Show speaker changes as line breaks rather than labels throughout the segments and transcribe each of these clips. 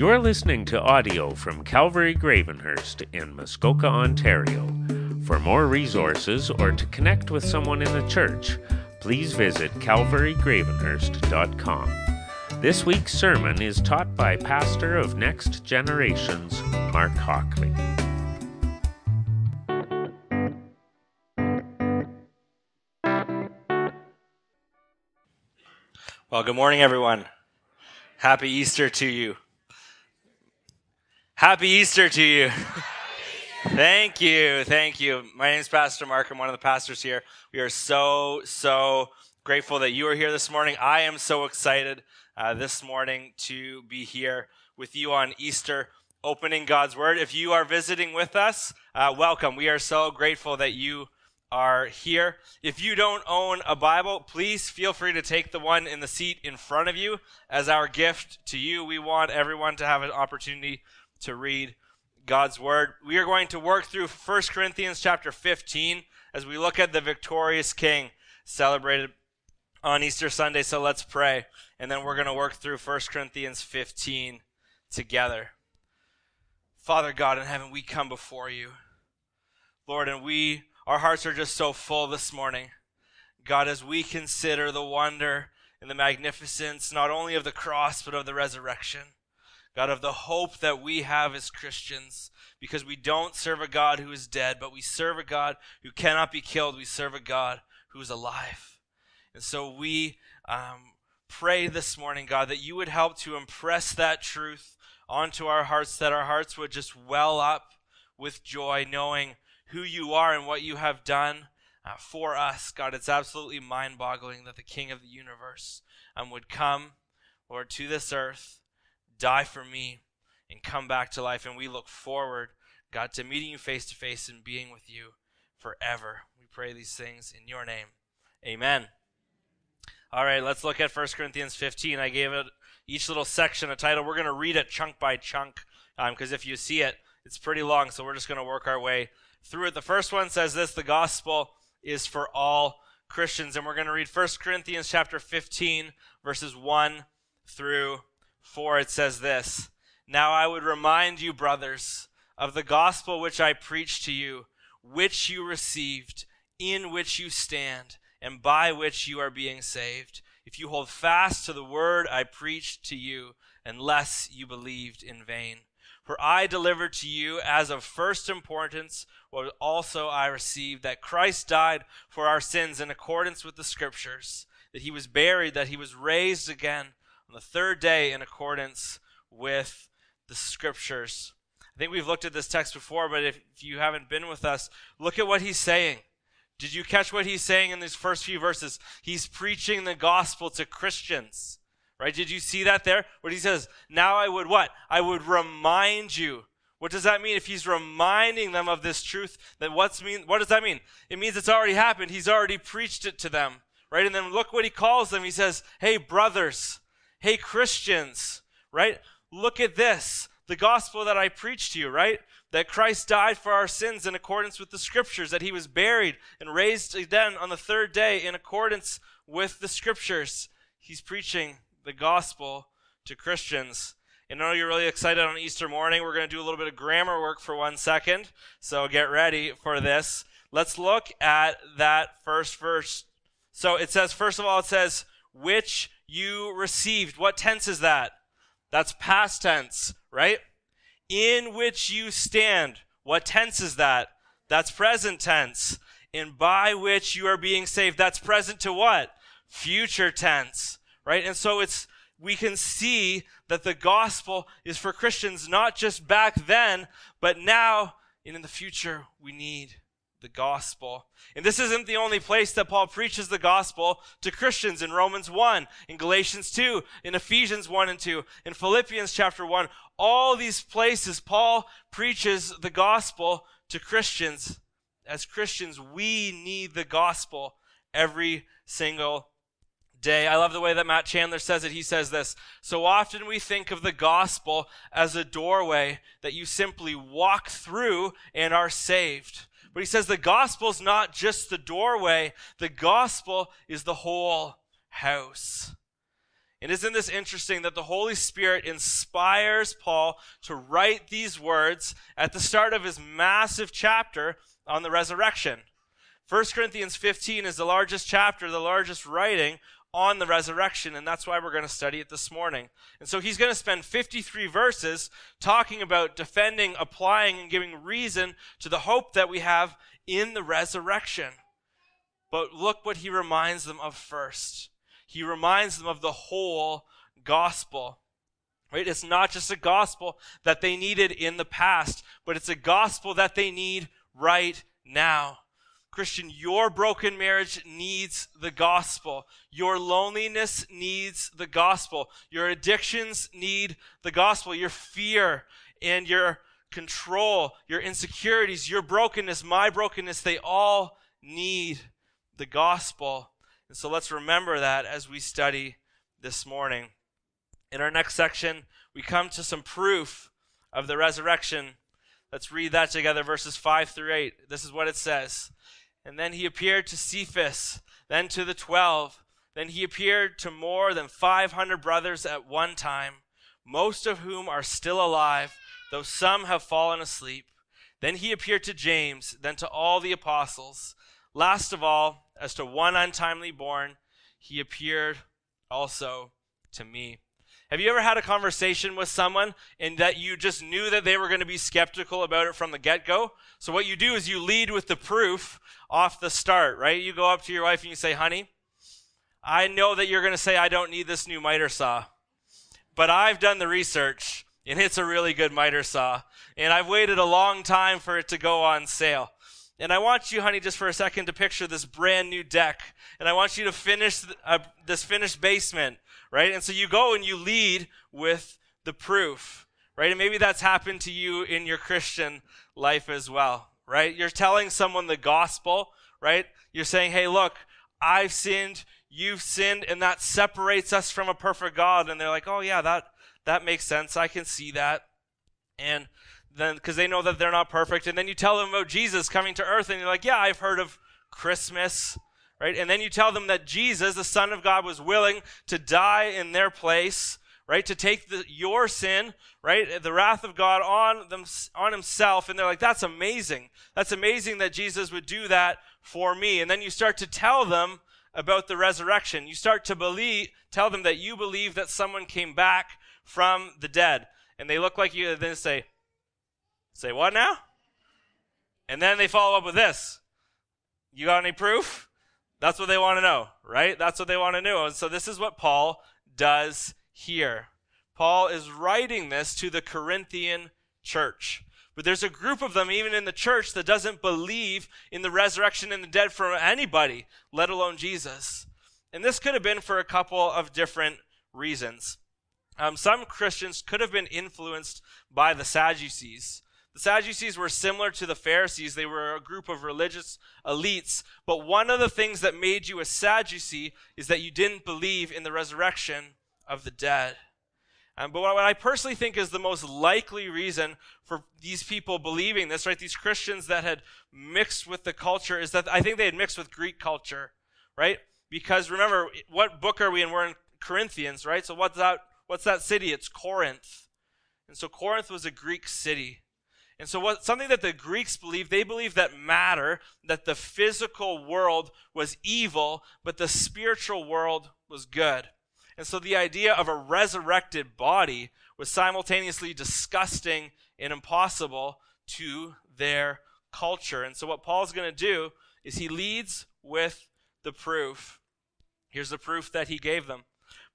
You're listening to audio from Calvary Gravenhurst in Muskoka, Ontario. For more resources or to connect with someone in the church, please visit calvarygravenhurst.com. This week's sermon is taught by pastor of Next Generations, Mark Hockley.
Well, good morning, everyone. Happy Easter to you. Happy Easter to you. thank you. Thank you. My name is Pastor Mark. I'm one of the pastors here. We are so, so grateful that you are here this morning. I am so excited uh, this morning to be here with you on Easter, opening God's Word. If you are visiting with us, uh, welcome. We are so grateful that you are here. If you don't own a Bible, please feel free to take the one in the seat in front of you as our gift to you. We want everyone to have an opportunity to read God's word. We are going to work through 1 Corinthians chapter 15 as we look at the victorious king celebrated on Easter Sunday. So let's pray and then we're going to work through 1 Corinthians 15 together. Father God in heaven, we come before you. Lord, and we our hearts are just so full this morning. God, as we consider the wonder and the magnificence not only of the cross, but of the resurrection. God, of the hope that we have as Christians, because we don't serve a God who is dead, but we serve a God who cannot be killed. We serve a God who is alive. And so we um, pray this morning, God, that you would help to impress that truth onto our hearts, that our hearts would just well up with joy, knowing who you are and what you have done uh, for us. God, it's absolutely mind boggling that the King of the universe um, would come, Lord, to this earth, die for me, and come back to life. And we look forward, God, to meeting you face to face and being with you forever. We pray these things in your name. Amen. All right, let's look at 1 Corinthians 15. I gave it each little section a title. We're going to read it chunk by chunk because um, if you see it, it's pretty long. So we're just going to work our way through it. The first one says this the gospel is for all Christians. And we're going to read 1 Corinthians chapter 15, verses 1 through 4. It says this Now I would remind you, brothers, of the gospel which I preached to you, which you received, in which you stand, and by which you are being saved. If you hold fast to the word I preached to you, unless you believed in vain. For I delivered to you as of first importance what also I received that Christ died for our sins in accordance with the Scriptures, that he was buried, that he was raised again on the third day in accordance with the Scriptures. I think we've looked at this text before, but if, if you haven't been with us, look at what he's saying. Did you catch what he's saying in these first few verses? He's preaching the gospel to Christians. Right? Did you see that there? What he says, now I would what? I would remind you. What does that mean? If he's reminding them of this truth, then what's mean what does that mean? It means it's already happened. He's already preached it to them. Right? And then look what he calls them. He says, Hey brothers, hey Christians, right? Look at this. The gospel that I preached to you, right? That Christ died for our sins in accordance with the scriptures, that he was buried and raised again on the third day in accordance with the scriptures. He's preaching the gospel to Christians. And I know you're really excited on Easter morning. We're going to do a little bit of grammar work for one second. So get ready for this. Let's look at that first verse. So it says, first of all, it says, which you received. What tense is that? That's past tense, right? In which you stand. What tense is that? That's present tense. And by which you are being saved. That's present to what? Future tense right? And so it's, we can see that the gospel is for Christians not just back then, but now and in the future we need the gospel. And this isn't the only place that Paul preaches the gospel to Christians in Romans 1, in Galatians 2, in Ephesians 1 and 2, in Philippians chapter 1. All these places Paul preaches the gospel to Christians. As Christians, we need the gospel every single day. I love the way that Matt Chandler says it. He says this So often we think of the gospel as a doorway that you simply walk through and are saved. But he says the gospel is not just the doorway, the gospel is the whole house. And isn't this interesting that the Holy Spirit inspires Paul to write these words at the start of his massive chapter on the resurrection? 1 Corinthians 15 is the largest chapter, the largest writing on the resurrection, and that's why we're going to study it this morning. And so he's going to spend 53 verses talking about defending, applying, and giving reason to the hope that we have in the resurrection. But look what he reminds them of first he reminds them of the whole gospel. Right? It's not just a gospel that they needed in the past, but it's a gospel that they need right now. Christian, your broken marriage needs the gospel. Your loneliness needs the gospel. Your addictions need the gospel. Your fear and your control, your insecurities, your brokenness, my brokenness, they all need the gospel. And so let's remember that as we study this morning. In our next section, we come to some proof of the resurrection. Let's read that together, verses 5 through 8. This is what it says. And then he appeared to Cephas, then to the twelve. Then he appeared to more than 500 brothers at one time, most of whom are still alive, though some have fallen asleep. Then he appeared to James, then to all the apostles. Last of all, as to one untimely born, he appeared also to me. Have you ever had a conversation with someone and that you just knew that they were going to be skeptical about it from the get go? So, what you do is you lead with the proof off the start, right? You go up to your wife and you say, Honey, I know that you're going to say, I don't need this new miter saw, but I've done the research and it's a really good miter saw. And I've waited a long time for it to go on sale. And I want you, honey, just for a second to picture this brand new deck. And I want you to finish uh, this finished basement, right? And so you go and you lead with the proof, right? And maybe that's happened to you in your Christian life as well, right? You're telling someone the gospel, right? You're saying, hey, look, I've sinned, you've sinned, and that separates us from a perfect God. And they're like, oh, yeah, that, that makes sense. I can see that. And then because they know that they're not perfect and then you tell them about jesus coming to earth and you're like yeah i've heard of christmas right? And then you tell them that jesus the son of god was willing to die in their place right to take the, your sin right the wrath of god on them on himself. And they're like that's amazing. That's amazing that jesus would do that for me. And then you start to tell them about the resurrection. You start to believe tell them that you believe that someone came back from the dead. And they look like you and then say Say, what now? And then they follow up with this. You got any proof? That's what they want to know, right? That's what they want to know. And so this is what Paul does here. Paul is writing this to the Corinthian church. But there's a group of them, even in the church, that doesn't believe in the resurrection and the dead for anybody, let alone Jesus. And this could have been for a couple of different reasons. Um, some Christians could have been influenced by the Sadducees. The Sadducees were similar to the Pharisees. They were a group of religious elites. But one of the things that made you a Sadducee is that you didn't believe in the resurrection of the dead. Um, but what I personally think is the most likely reason for these people believing this, right? These Christians that had mixed with the culture is that I think they had mixed with Greek culture, right? Because remember, what book are we in? We're in Corinthians, right? So what's that? What's that city? It's Corinth. And so Corinth was a Greek city. And so, what something that the Greeks believed, they believed that matter, that the physical world was evil, but the spiritual world was good. And so, the idea of a resurrected body was simultaneously disgusting and impossible to their culture. And so, what Paul's going to do is he leads with the proof. Here's the proof that he gave them.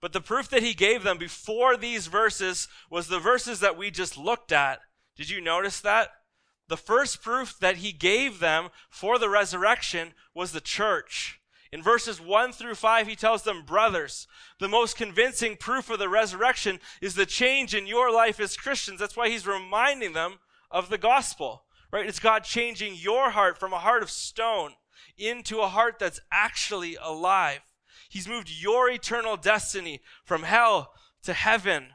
But the proof that he gave them before these verses was the verses that we just looked at did you notice that? The first proof that he gave them for the resurrection was the church. In verses 1 through 5, he tells them, Brothers, the most convincing proof of the resurrection is the change in your life as Christians. That's why he's reminding them of the gospel, right? It's God changing your heart from a heart of stone into a heart that's actually alive. He's moved your eternal destiny from hell to heaven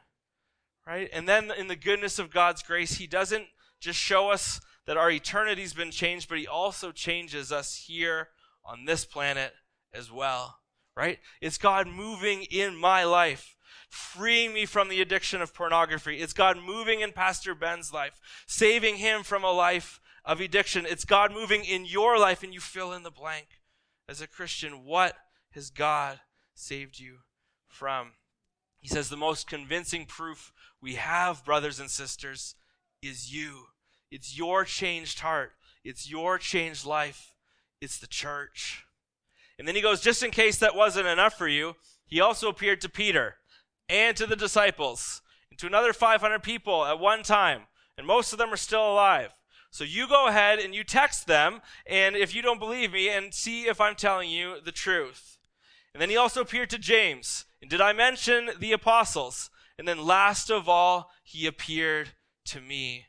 right? And then in the goodness of God's grace, He doesn't just show us that our eternity's been changed, but He also changes us here on this planet as well. right? It's God moving in my life, freeing me from the addiction of pornography. It's God moving in Pastor Ben's life, saving him from a life of addiction. It's God moving in your life, and you fill in the blank. As a Christian, what has God saved you from? He says the most convincing proof we have, brothers and sisters, is you. It's your changed heart. It's your changed life. It's the church. And then he goes, just in case that wasn't enough for you, he also appeared to Peter and to the disciples and to another 500 people at one time. And most of them are still alive. So you go ahead and you text them, and if you don't believe me, and see if I'm telling you the truth. And then he also appeared to James. And did I mention the apostles? And then last of all, he appeared to me.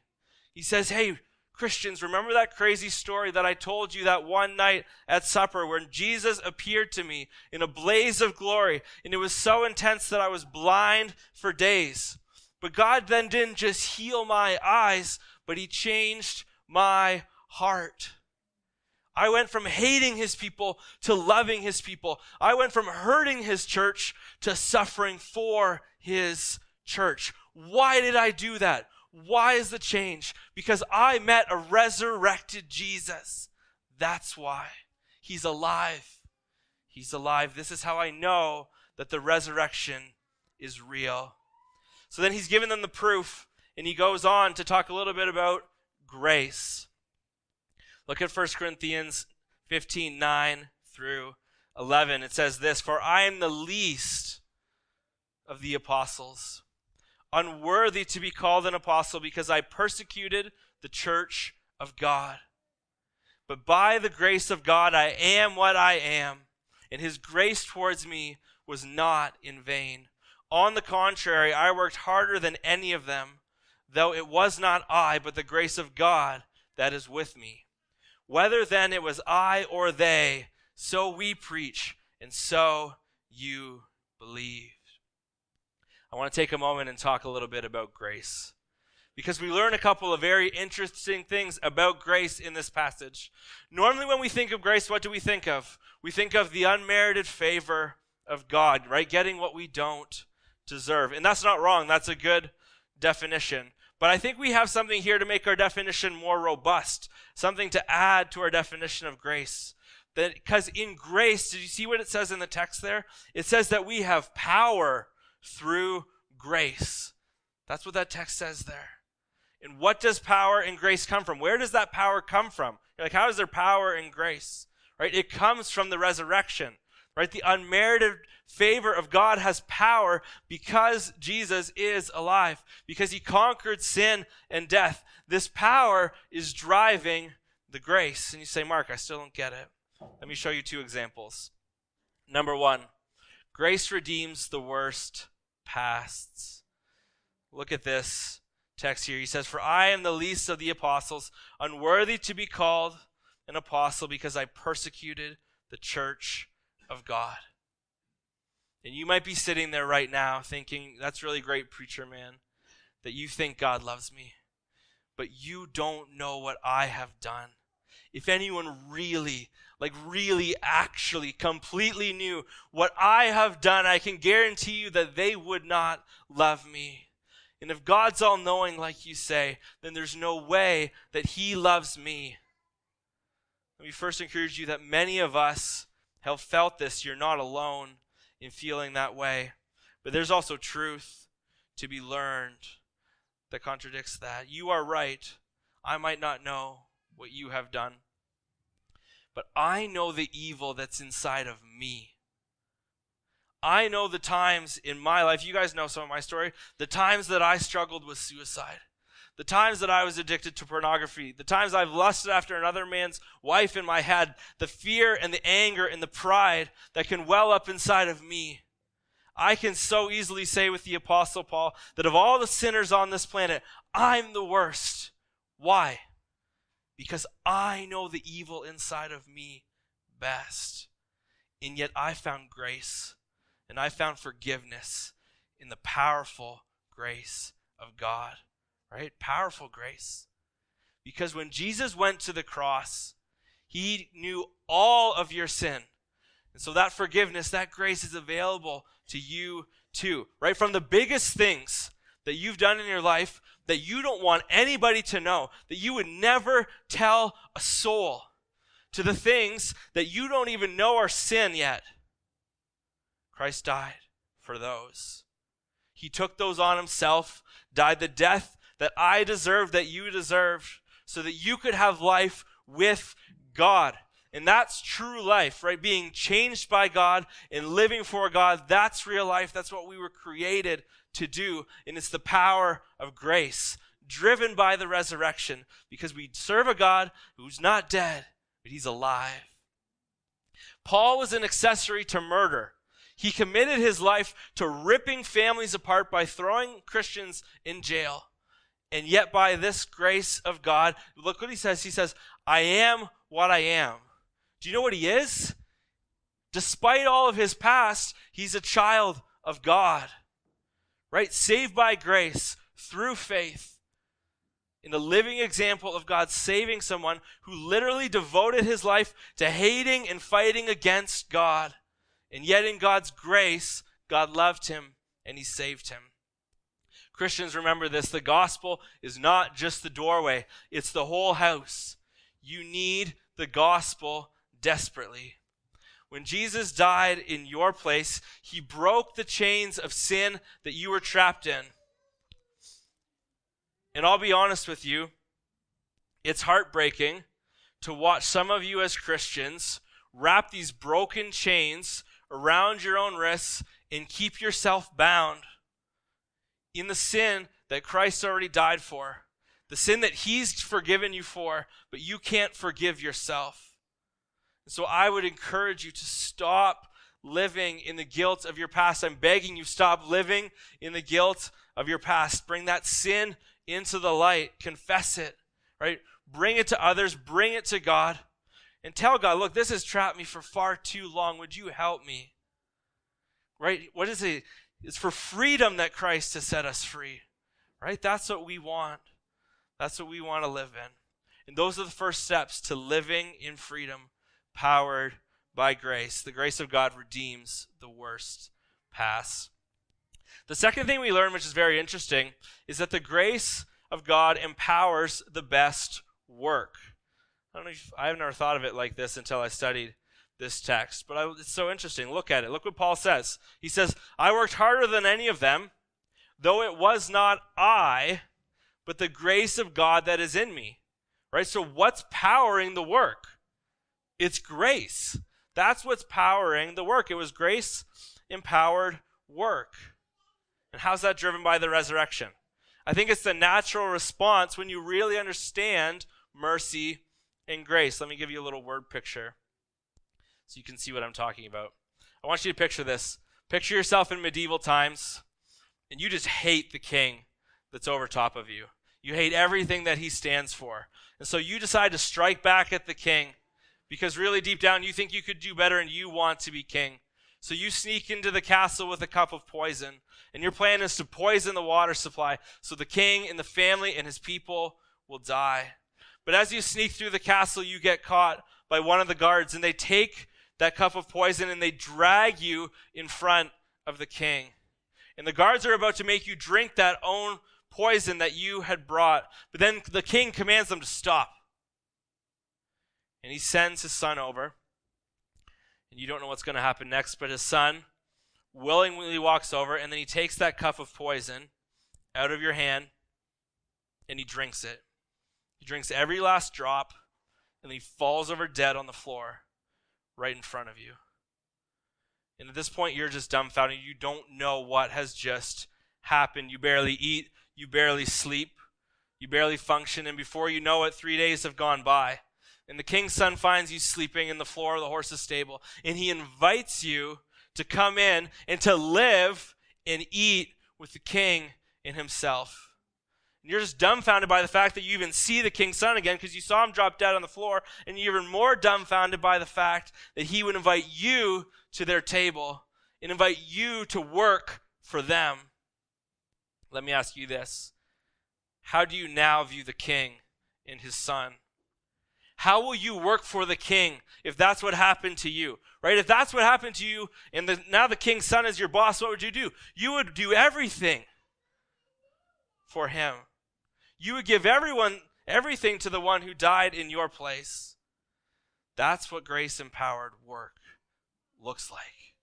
He says, Hey, Christians, remember that crazy story that I told you that one night at supper when Jesus appeared to me in a blaze of glory, and it was so intense that I was blind for days. But God then didn't just heal my eyes, but He changed my heart. I went from hating his people to loving his people. I went from hurting his church to suffering for his church. Why did I do that? Why is the change? Because I met a resurrected Jesus. That's why. He's alive. He's alive. This is how I know that the resurrection is real. So then he's given them the proof, and he goes on to talk a little bit about grace. Look at 1 Corinthians 15 9 through 11. It says this For I am the least of the apostles unworthy to be called an apostle because I persecuted the church of God. But by the grace of God, I am what I am, and his grace towards me was not in vain. On the contrary, I worked harder than any of them, though it was not I, but the grace of God that is with me. Whether then it was I or they, so we preach, and so you believe. I want to take a moment and talk a little bit about grace. Because we learn a couple of very interesting things about grace in this passage. Normally, when we think of grace, what do we think of? We think of the unmerited favor of God, right? Getting what we don't deserve. And that's not wrong, that's a good definition. But I think we have something here to make our definition more robust, something to add to our definition of grace. Because in grace, did you see what it says in the text there? It says that we have power through grace. That's what that text says there. And what does power and grace come from? Where does that power come from? You're like, how is there power and grace? Right? It comes from the resurrection. Right? The unmerited favor of God has power because Jesus is alive, because he conquered sin and death. This power is driving the grace. And you say, Mark, I still don't get it. Let me show you two examples. Number one, grace redeems the worst pasts. Look at this text here. He says, For I am the least of the apostles, unworthy to be called an apostle because I persecuted the church of God. And you might be sitting there right now thinking, That's really great, preacher man, that you think God loves me. But you don't know what I have done. If anyone really like really actually completely knew what I have done, I can guarantee you that they would not love me. And if God's all knowing, like you say, then there's no way that He loves me. Let me first encourage you that many of us have felt this. You're not alone in feeling that way. But there's also truth to be learned that contradicts that. You are right. I might not know what you have done but I know the evil that's inside of me. I know the times in my life, you guys know some of my story, the times that I struggled with suicide, the times that I was addicted to pornography, the times I've lusted after another man's wife in my head, the fear and the anger and the pride that can well up inside of me. I can so easily say with the Apostle Paul that of all the sinners on this planet, I'm the worst. Why? because I know the evil inside of me best. And yet I found grace and I found forgiveness in the powerful grace of God, right? Powerful grace. Because when Jesus went to the cross, he knew all of your sin. And so that forgiveness, that grace is available to you too, right? From the biggest things that you've done in your life that you don't want anybody to know, that you would never tell a soul, to the things that you don't even know are sin yet. Christ died for those. He took those on himself, died the death that I deserved, that you deserved, so that you could have life with God. And that's true life, right? Being changed by God and living for God. That's real life. That's what we were created to do. And it's the power of grace, driven by the resurrection, because we serve a God who's not dead, but he's alive. Paul was an accessory to murder. He committed his life to ripping families apart by throwing Christians in jail. And yet, by this grace of God, look what he says. He says, I am what I am. Do you know what he is? Despite all of his past, he's a child of God. Right? Saved by grace through faith. In a living example of God saving someone who literally devoted his life to hating and fighting against God. And yet, in God's grace, God loved him and he saved him. Christians, remember this the gospel is not just the doorway, it's the whole house. You need the gospel desperately. When Jesus died in your place, he broke the chains of sin that you were trapped in. And I'll be honest with you, it's heartbreaking to watch some of you as Christians wrap these broken chains around your own wrists and keep yourself bound in the sin that Christ already died for, the sin that He's forgiven you for, but you can't forgive yourself. So I would encourage you to stop living in the guilt of your past. I'm begging you, stop living in the guilt of your past. Bring that sin into the light. Confess it, right? Bring it to others. Bring it to God. And tell God, look, this has trapped me for far too long. Would you help me? Right? What is it? It's for freedom that Christ has set us free. Right? That's what we want. That's what we want to live in. And those are the first steps to living in freedom powered by grace. The grace of God redeems the worst pass. The second thing we learn, which is very interesting, is that the grace of God empowers the best work. I don't know if, I've never thought of it like this until I studied this text, but I, it's so interesting. Look at it. Look what Paul says. He says, I worked harder than any of them, though it was not I, but the grace of God that is in me. Right? So, what's powering the work? It's grace. That's what's powering the work. It was grace empowered work. And how's that driven by the resurrection? I think it's the natural response when you really understand mercy and grace. Let me give you a little word picture so you can see what I'm talking about. I want you to picture this. Picture yourself in medieval times, and you just hate the king that's over top of you. You hate everything that he stands for. And so you decide to strike back at the king because really deep down you think you could do better and you want to be king. So you sneak into the castle with a cup of poison, and your plan is to poison the water supply so the king and the family and his people will die. But as you sneak through the castle, you get caught by one of the guards, and they take that cup of poison and they drag you in front of the king. And the guards are about to make you drink that own poison that you had brought. But then the king commands them to stop. And he sends his son over. And you don't know what's going to happen next, but his son willingly walks over, and then he takes that cup of poison out of your hand and he drinks it. He drinks every last drop, and he falls over dead on the floor right in front of you. And at this point, you're just dumbfounded. You don't know what has just happened. You barely eat, you barely sleep, you barely function, and before you know it, three days have gone by. And the king's son finds you sleeping in the floor of the horse's stable. And he invites you to come in and to live and eat with the king and himself. And you're just dumbfounded by the fact that you even see the king's son again because you saw him drop dead on the floor. And you're even more dumbfounded by the fact that he would invite you to their table and invite you to work for them. Let me ask you this How do you now view the king and his son? How will you work for the king if that's what happened to you? Right? If that's what happened to you and the, now the king's son is your boss, what would you do? You would do everything for him. You would give everyone everything to the one who died in your place. That's what grace empowered work looks like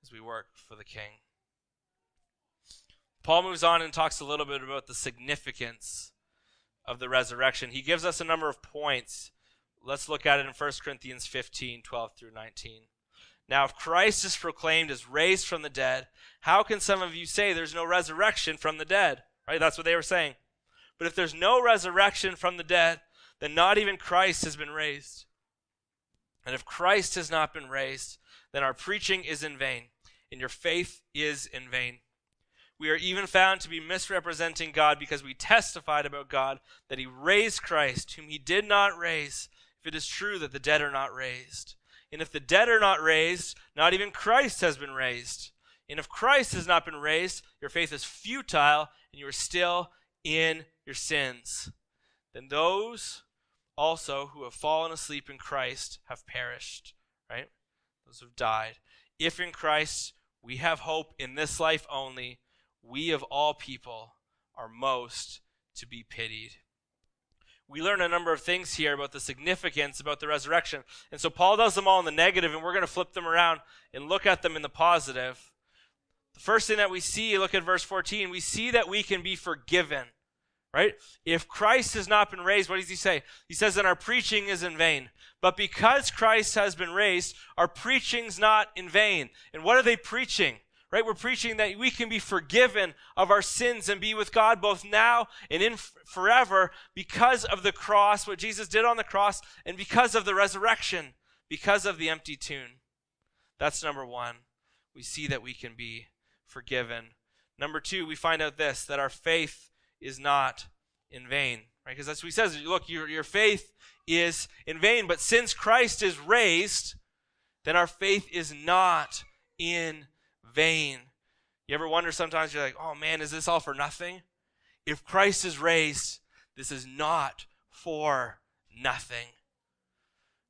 as we work for the king. Paul moves on and talks a little bit about the significance of the resurrection. He gives us a number of points. Let's look at it in 1 Corinthians 15 12 through 19. Now, if Christ is proclaimed as raised from the dead, how can some of you say there's no resurrection from the dead? Right? That's what they were saying. But if there's no resurrection from the dead, then not even Christ has been raised. And if Christ has not been raised, then our preaching is in vain, and your faith is in vain. We are even found to be misrepresenting God because we testified about God that he raised Christ, whom he did not raise, if it is true that the dead are not raised. And if the dead are not raised, not even Christ has been raised. And if Christ has not been raised, your faith is futile and you are still in your sins. Then those also who have fallen asleep in Christ have perished, right? Those who have died. If in Christ we have hope in this life only, we of all people are most to be pitied. We learn a number of things here about the significance about the resurrection. And so Paul does them all in the negative, and we're going to flip them around and look at them in the positive. The first thing that we see, look at verse 14, we see that we can be forgiven. Right? If Christ has not been raised, what does he say? He says that our preaching is in vain. But because Christ has been raised, our preaching's not in vain. And what are they preaching? right? We're preaching that we can be forgiven of our sins and be with God both now and in forever because of the cross, what Jesus did on the cross, and because of the resurrection, because of the empty tomb. That's number one. We see that we can be forgiven. Number two, we find out this that our faith is not in vain, right? Because that's what he says. Look, your, your faith is in vain, but since Christ is raised, then our faith is not in vain. You ever wonder sometimes, you're like, oh man, is this all for nothing? If Christ is raised, this is not for nothing.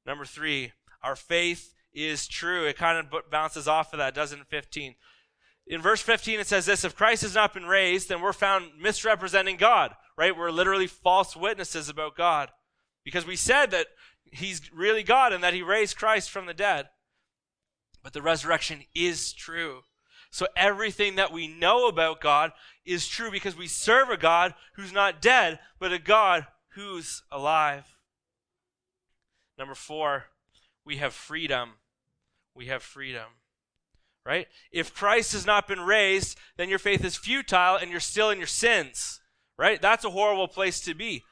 Number three, our faith is true. It kind of bounces off of that, doesn't it? 15. In verse 15, it says this If Christ has not been raised, then we're found misrepresenting God, right? We're literally false witnesses about God because we said that he's really God and that he raised Christ from the dead. But the resurrection is true. So everything that we know about God is true because we serve a God who's not dead, but a God who's alive. Number four, we have freedom. We have freedom. Right? If Christ has not been raised, then your faith is futile and you're still in your sins. Right? That's a horrible place to be.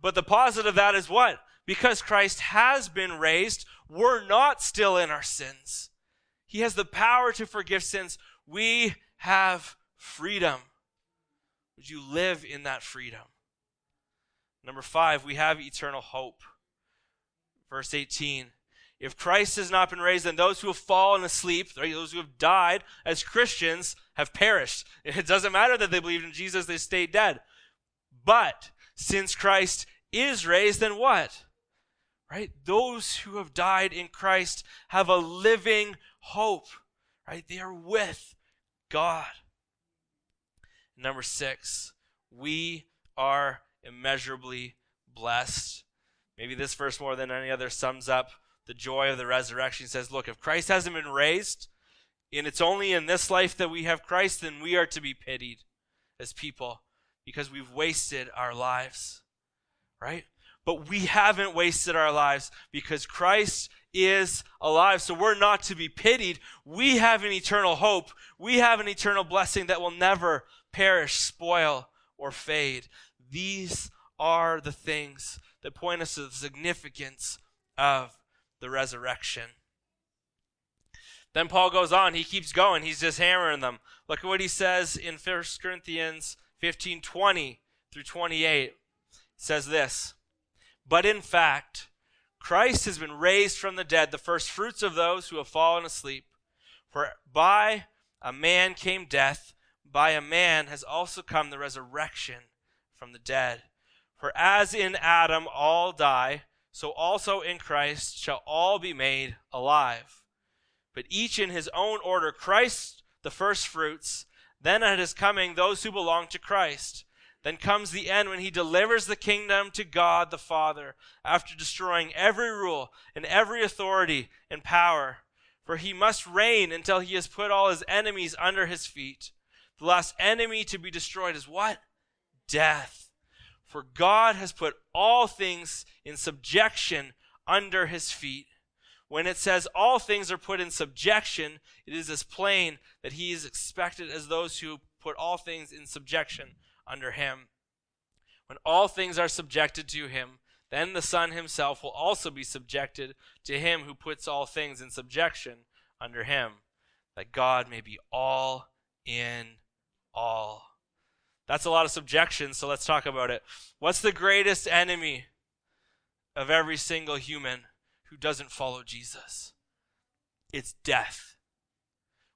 But the positive of that is what? Because Christ has been raised, we're not still in our sins. He has the power to forgive sins we have freedom. Would you live in that freedom? Number five, we have eternal hope. Verse 18. If Christ has not been raised, then those who have fallen asleep, those who have died as Christians, have perished. It doesn't matter that they believed in Jesus, they stayed dead. But since Christ is raised, then what? Right? Those who have died in Christ have a living hope. Right? They are with God. Number six, we are immeasurably blessed. Maybe this verse more than any other sums up the joy of the resurrection. He says, Look, if Christ hasn't been raised, and it's only in this life that we have Christ, then we are to be pitied as people because we've wasted our lives. Right? But we haven't wasted our lives because Christ is alive. So we're not to be pitied. We have an eternal hope. We have an eternal blessing that will never perish, spoil, or fade. These are the things that point us to the significance of the resurrection. Then Paul goes on, he keeps going, he's just hammering them. Look at what he says in 1 Corinthians 15 20 through 28. It says this But in fact, Christ has been raised from the dead, the first fruits of those who have fallen asleep. For by a man came death, by a man has also come the resurrection from the dead. For as in Adam all die, so also in Christ shall all be made alive. But each in his own order Christ the firstfruits, then at his coming those who belong to Christ. Then comes the end when he delivers the kingdom to God the Father after destroying every rule and every authority and power. For he must reign until he has put all his enemies under his feet. The last enemy to be destroyed is what? Death. For God has put all things in subjection under his feet. When it says all things are put in subjection, it is as plain that he is expected as those who put all things in subjection under him. When all things are subjected to him, then the Son himself will also be subjected to him who puts all things in subjection under him, that God may be all in all. That's a lot of subjection, so let's talk about it. What's the greatest enemy of every single human who doesn't follow Jesus? It's death.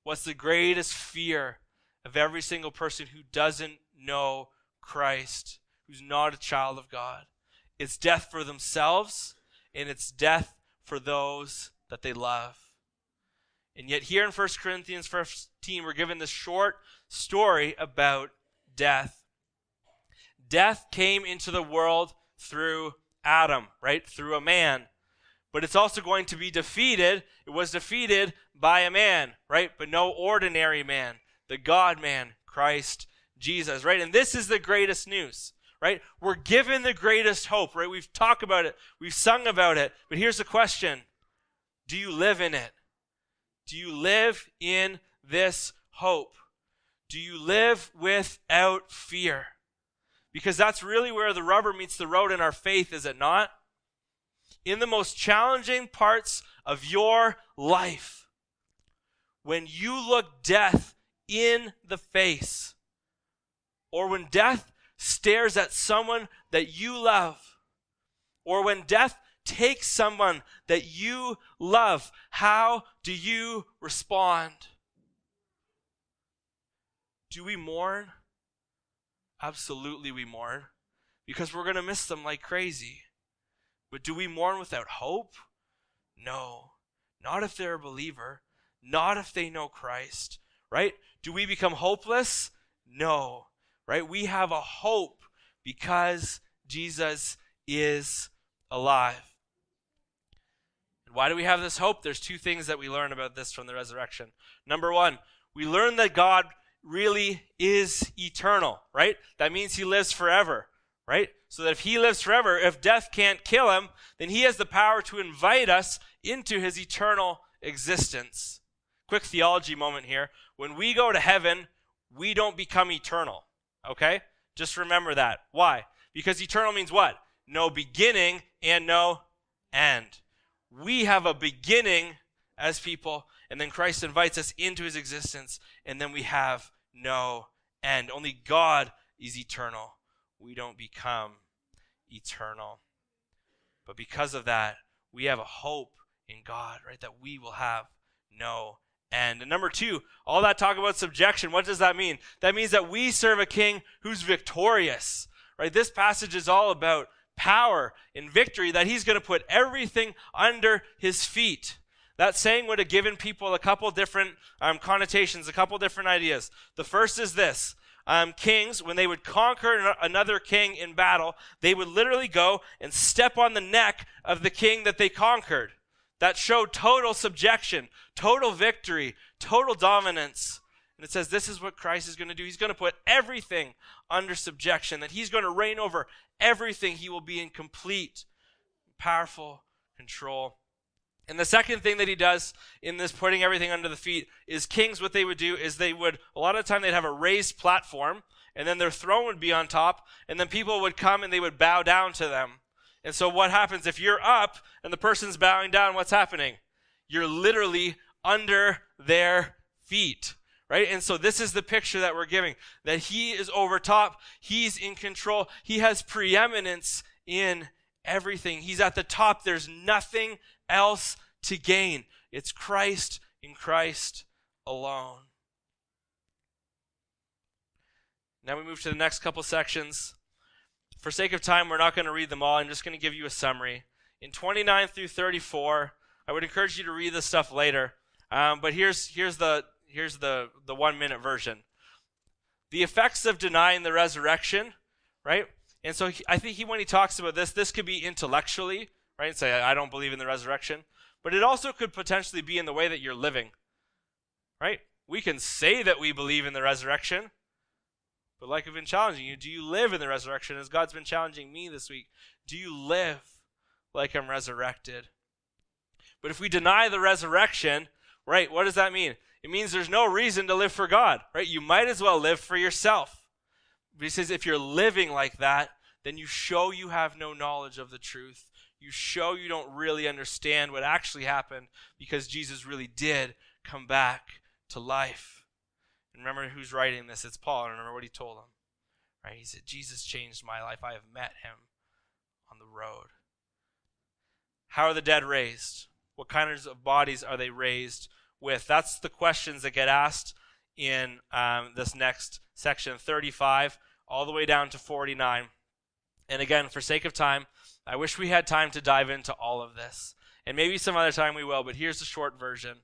What's the greatest fear of every single person who doesn't know Christ, who's not a child of God? It's death for themselves, and it's death for those that they love. And yet, here in 1 Corinthians 15, we're given this short story about death. Death came into the world through Adam, right? Through a man. But it's also going to be defeated. It was defeated by a man, right? But no ordinary man, the God man, Christ Jesus, right? And this is the greatest news, right? We're given the greatest hope, right? We've talked about it, we've sung about it. But here's the question Do you live in it? Do you live in this hope? Do you live without fear? Because that's really where the rubber meets the road in our faith, is it not? In the most challenging parts of your life, when you look death in the face, or when death stares at someone that you love, or when death takes someone that you love, how do you respond? Do we mourn? Absolutely, we mourn because we're going to miss them like crazy. But do we mourn without hope? No. Not if they're a believer, not if they know Christ, right? Do we become hopeless? No, right? We have a hope because Jesus is alive. And why do we have this hope? There's two things that we learn about this from the resurrection. Number one, we learn that God really is eternal, right? That means he lives forever, right? So that if he lives forever, if death can't kill him, then he has the power to invite us into his eternal existence. Quick theology moment here. When we go to heaven, we don't become eternal, okay? Just remember that. Why? Because eternal means what? No beginning and no end. We have a beginning as people, and then Christ invites us into his existence, and then we have no end. Only God is eternal. We don't become eternal. But because of that, we have a hope in God, right? That we will have no end. And number two, all that talk about subjection, what does that mean? That means that we serve a king who's victorious, right? This passage is all about power and victory, that he's going to put everything under his feet. That saying would have given people a couple different um, connotations, a couple different ideas. The first is this um, kings, when they would conquer another king in battle, they would literally go and step on the neck of the king that they conquered. That showed total subjection, total victory, total dominance. And it says this is what Christ is going to do. He's going to put everything under subjection, that he's going to reign over everything. He will be in complete, powerful control. And the second thing that he does in this putting everything under the feet is kings, what they would do is they would, a lot of the time, they'd have a raised platform, and then their throne would be on top, and then people would come and they would bow down to them. And so what happens if you're up and the person's bowing down, what's happening? You're literally under their feet. Right? And so this is the picture that we're giving that he is over top, he's in control, he has preeminence in everything. He's at the top. There's nothing else to gain. It's Christ in Christ alone. Now we move to the next couple sections. For sake of time, we're not going to read them all. I'm just going to give you a summary. in 29 through 34. I would encourage you to read this stuff later. Um, but here's here's the here's the the one minute version. The effects of denying the resurrection, right? And so he, I think he when he talks about this, this could be intellectually, right? Say I don't believe in the resurrection, but it also could potentially be in the way that you're living, right? We can say that we believe in the resurrection, but like I've been challenging you, do you live in the resurrection? As God's been challenging me this week, do you live like I'm resurrected? But if we deny the resurrection, right, what does that mean? It means there's no reason to live for God, right? You might as well live for yourself. But he says if you're living like that, then you show you have no knowledge of the truth. You show you don't really understand what actually happened because Jesus really did come back to life. And remember who's writing this? It's Paul. And remember what he told him. Right? He said, Jesus changed my life. I have met him on the road. How are the dead raised? What kinds of bodies are they raised with? That's the questions that get asked in um, this next section 35 all the way down to 49. And again, for sake of time, I wish we had time to dive into all of this. And maybe some other time we will, but here's the short version.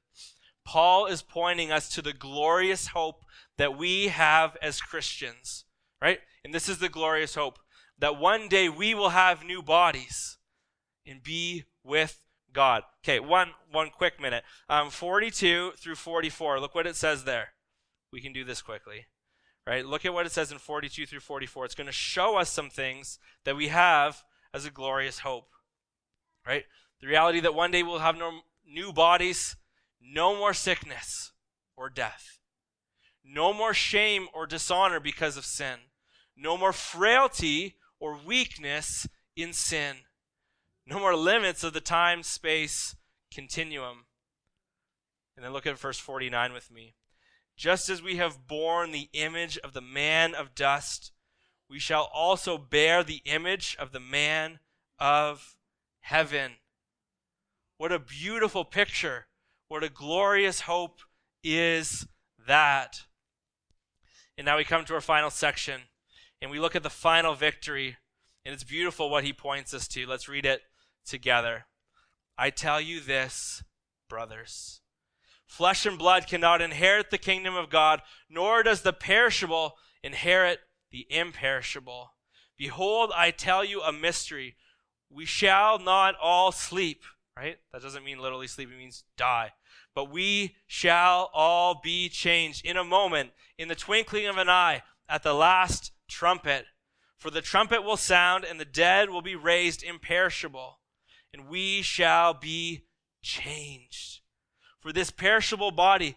Paul is pointing us to the glorious hope that we have as Christians, right? And this is the glorious hope that one day we will have new bodies and be with God. Okay, one one quick minute. Um, 42 through 44. Look what it says there. We can do this quickly. Right? Look at what it says in 42 through 44. It's going to show us some things that we have as a glorious hope. Right? The reality that one day we'll have no new bodies no more sickness or death. No more shame or dishonor because of sin. No more frailty or weakness in sin. No more limits of the time space continuum. And then look at verse 49 with me. Just as we have borne the image of the man of dust, we shall also bear the image of the man of heaven. What a beautiful picture what a glorious hope is that. And now we come to our final section and we look at the final victory. And it's beautiful what he points us to. Let's read it together. I tell you this, brothers. Flesh and blood cannot inherit the kingdom of God, nor does the perishable inherit the imperishable. Behold, I tell you a mystery. We shall not all sleep, right? That doesn't mean literally sleep, it means die. But we shall all be changed in a moment, in the twinkling of an eye, at the last trumpet. For the trumpet will sound, and the dead will be raised imperishable, and we shall be changed. For this perishable body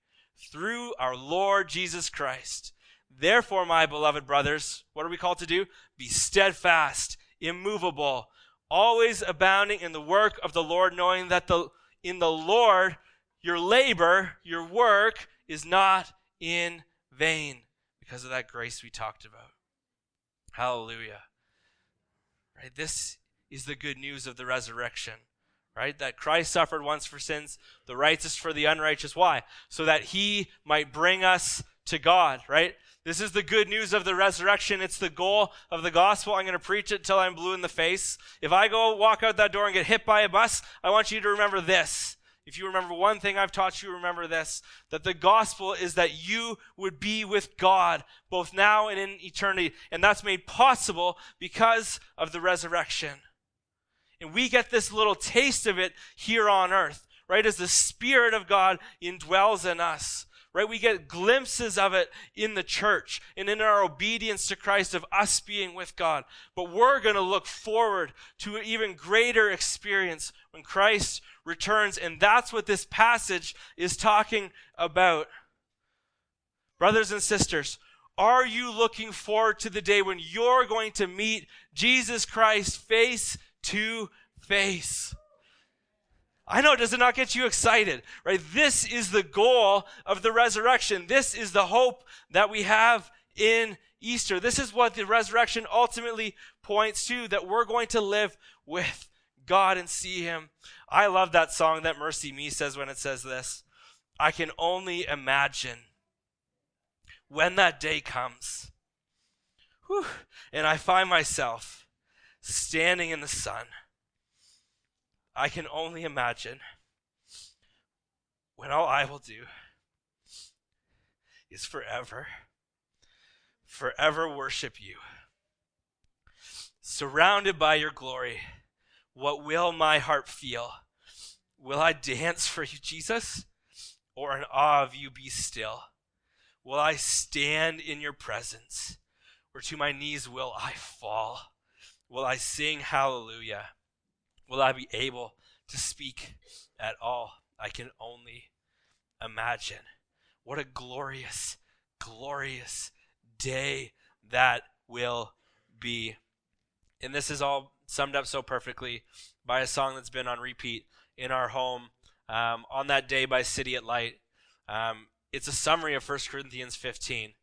through our Lord Jesus Christ. Therefore, my beloved brothers, what are we called to do? Be steadfast, immovable, always abounding in the work of the Lord, knowing that the, in the Lord your labor, your work is not in vain because of that grace we talked about. Hallelujah. Right? This is the good news of the resurrection. Right? That Christ suffered once for sins, the righteous for the unrighteous. Why? So that he might bring us to God, right? This is the good news of the resurrection. It's the goal of the gospel. I'm going to preach it till I'm blue in the face. If I go walk out that door and get hit by a bus, I want you to remember this if you remember one thing I've taught you, remember this that the gospel is that you would be with God both now and in eternity. And that's made possible because of the resurrection. And we get this little taste of it here on earth, right? As the Spirit of God indwells in us right? We get glimpses of it in the church and in our obedience to Christ of us being with God. But we're going to look forward to an even greater experience when Christ returns. And that's what this passage is talking about. Brothers and sisters, are you looking forward to the day when you're going to meet Jesus Christ face to face? I know, does it not get you excited? Right? This is the goal of the resurrection. This is the hope that we have in Easter. This is what the resurrection ultimately points to that we're going to live with God and see Him. I love that song that MercyMe says when it says this I can only imagine when that day comes. Whew, and I find myself standing in the sun. I can only imagine when all I will do is forever, forever worship you. Surrounded by your glory, what will my heart feel? Will I dance for you, Jesus? Or in awe of you be still? Will I stand in your presence? Or to my knees will I fall? Will I sing hallelujah? Will I be able to speak at all? I can only imagine. What a glorious, glorious day that will be. And this is all summed up so perfectly by a song that's been on repeat in our home um, on that day by CityAlight. Um, it's a summary of 1 Corinthians 15.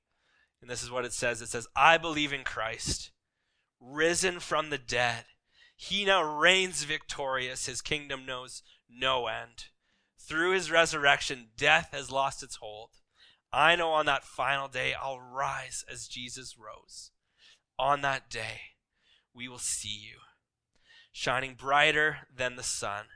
And this is what it says it says, I believe in Christ, risen from the dead. He now reigns victorious. His kingdom knows no end. Through his resurrection, death has lost its hold. I know on that final day I'll rise as Jesus rose. On that day, we will see you, shining brighter than the sun.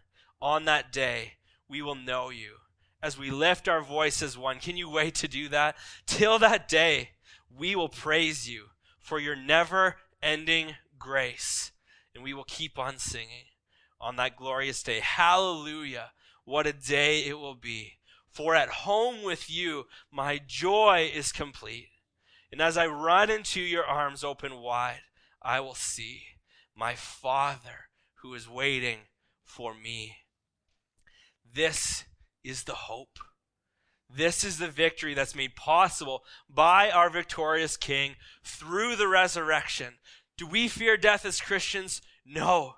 On that day, we will know you as we lift our voice as one. Can you wait to do that? Till that day, we will praise you for your never ending grace, and we will keep on singing on that glorious day. Hallelujah. What a day it will be. For at home with you, my joy is complete. And as I run into your arms open wide, I will see my Father who is waiting for me. This is the hope. This is the victory that's made possible by our victorious King through the resurrection. Do we fear death as Christians? No.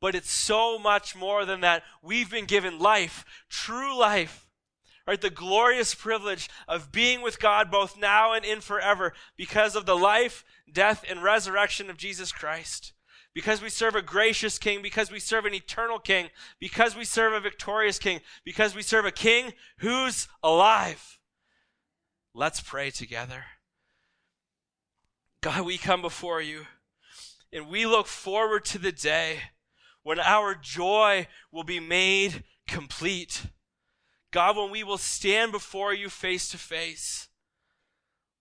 But it's so much more than that. We've been given life, true life, right? The glorious privilege of being with God both now and in forever because of the life, death, and resurrection of Jesus Christ because we serve a gracious king, because we serve an eternal king, because we serve a victorious king, because we serve a king who's alive. Let's pray together. God, we come before you and we look forward to the day when our joy will be made complete. God, when we will stand before you face to face.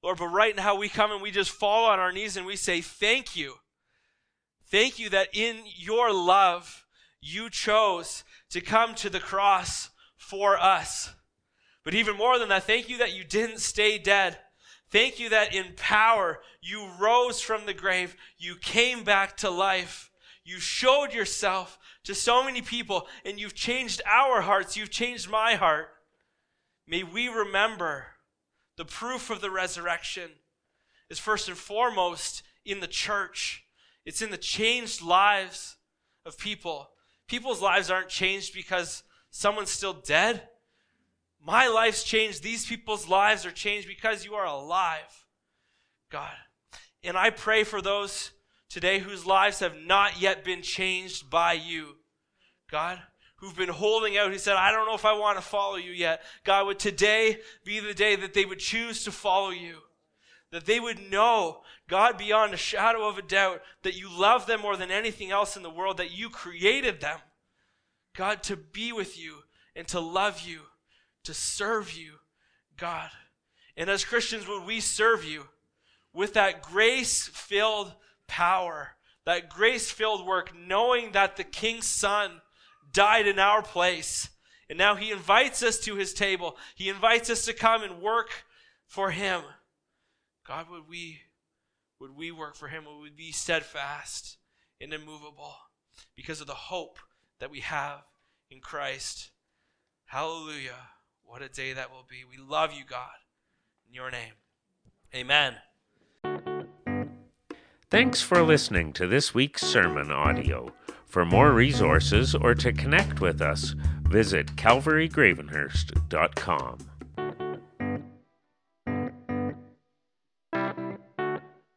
Lord, but right now we come and we just fall on our knees and we say, Thank you. Thank you that in your love, you chose to come to the cross for us. But even more than that, thank you that you didn't stay dead. Thank you that in power, you rose from the grave. You came back to life. You showed yourself to so many people, and you've changed our hearts. You've changed my heart. May we remember the proof of the resurrection is first and foremost in the church. It's in the changed lives of people. People's lives aren't changed because someone's still dead. My life's changed. These people's lives are changed because you are alive, God. And I pray for those today whose lives have not yet been changed by you, God, who've been holding out, who said, I don't know if I want to follow you yet. God, would today be the day that they would choose to follow you? That they would know God, beyond a shadow of a doubt, that you love them more than anything else in the world, that you created them, God, to be with you and to love you, to serve you, God. And as Christians, would we serve you with that grace filled power, that grace filled work, knowing that the King's Son died in our place. And now he invites us to his table. He invites us to come and work for him. God, would we would we work for him? Would we be steadfast and immovable because of the hope that we have in Christ? Hallelujah. What a day that will be. We love you, God. In your name. Amen.
Thanks for listening to this week's sermon audio. For more resources or to connect with us, visit calvarygravenhurst.com.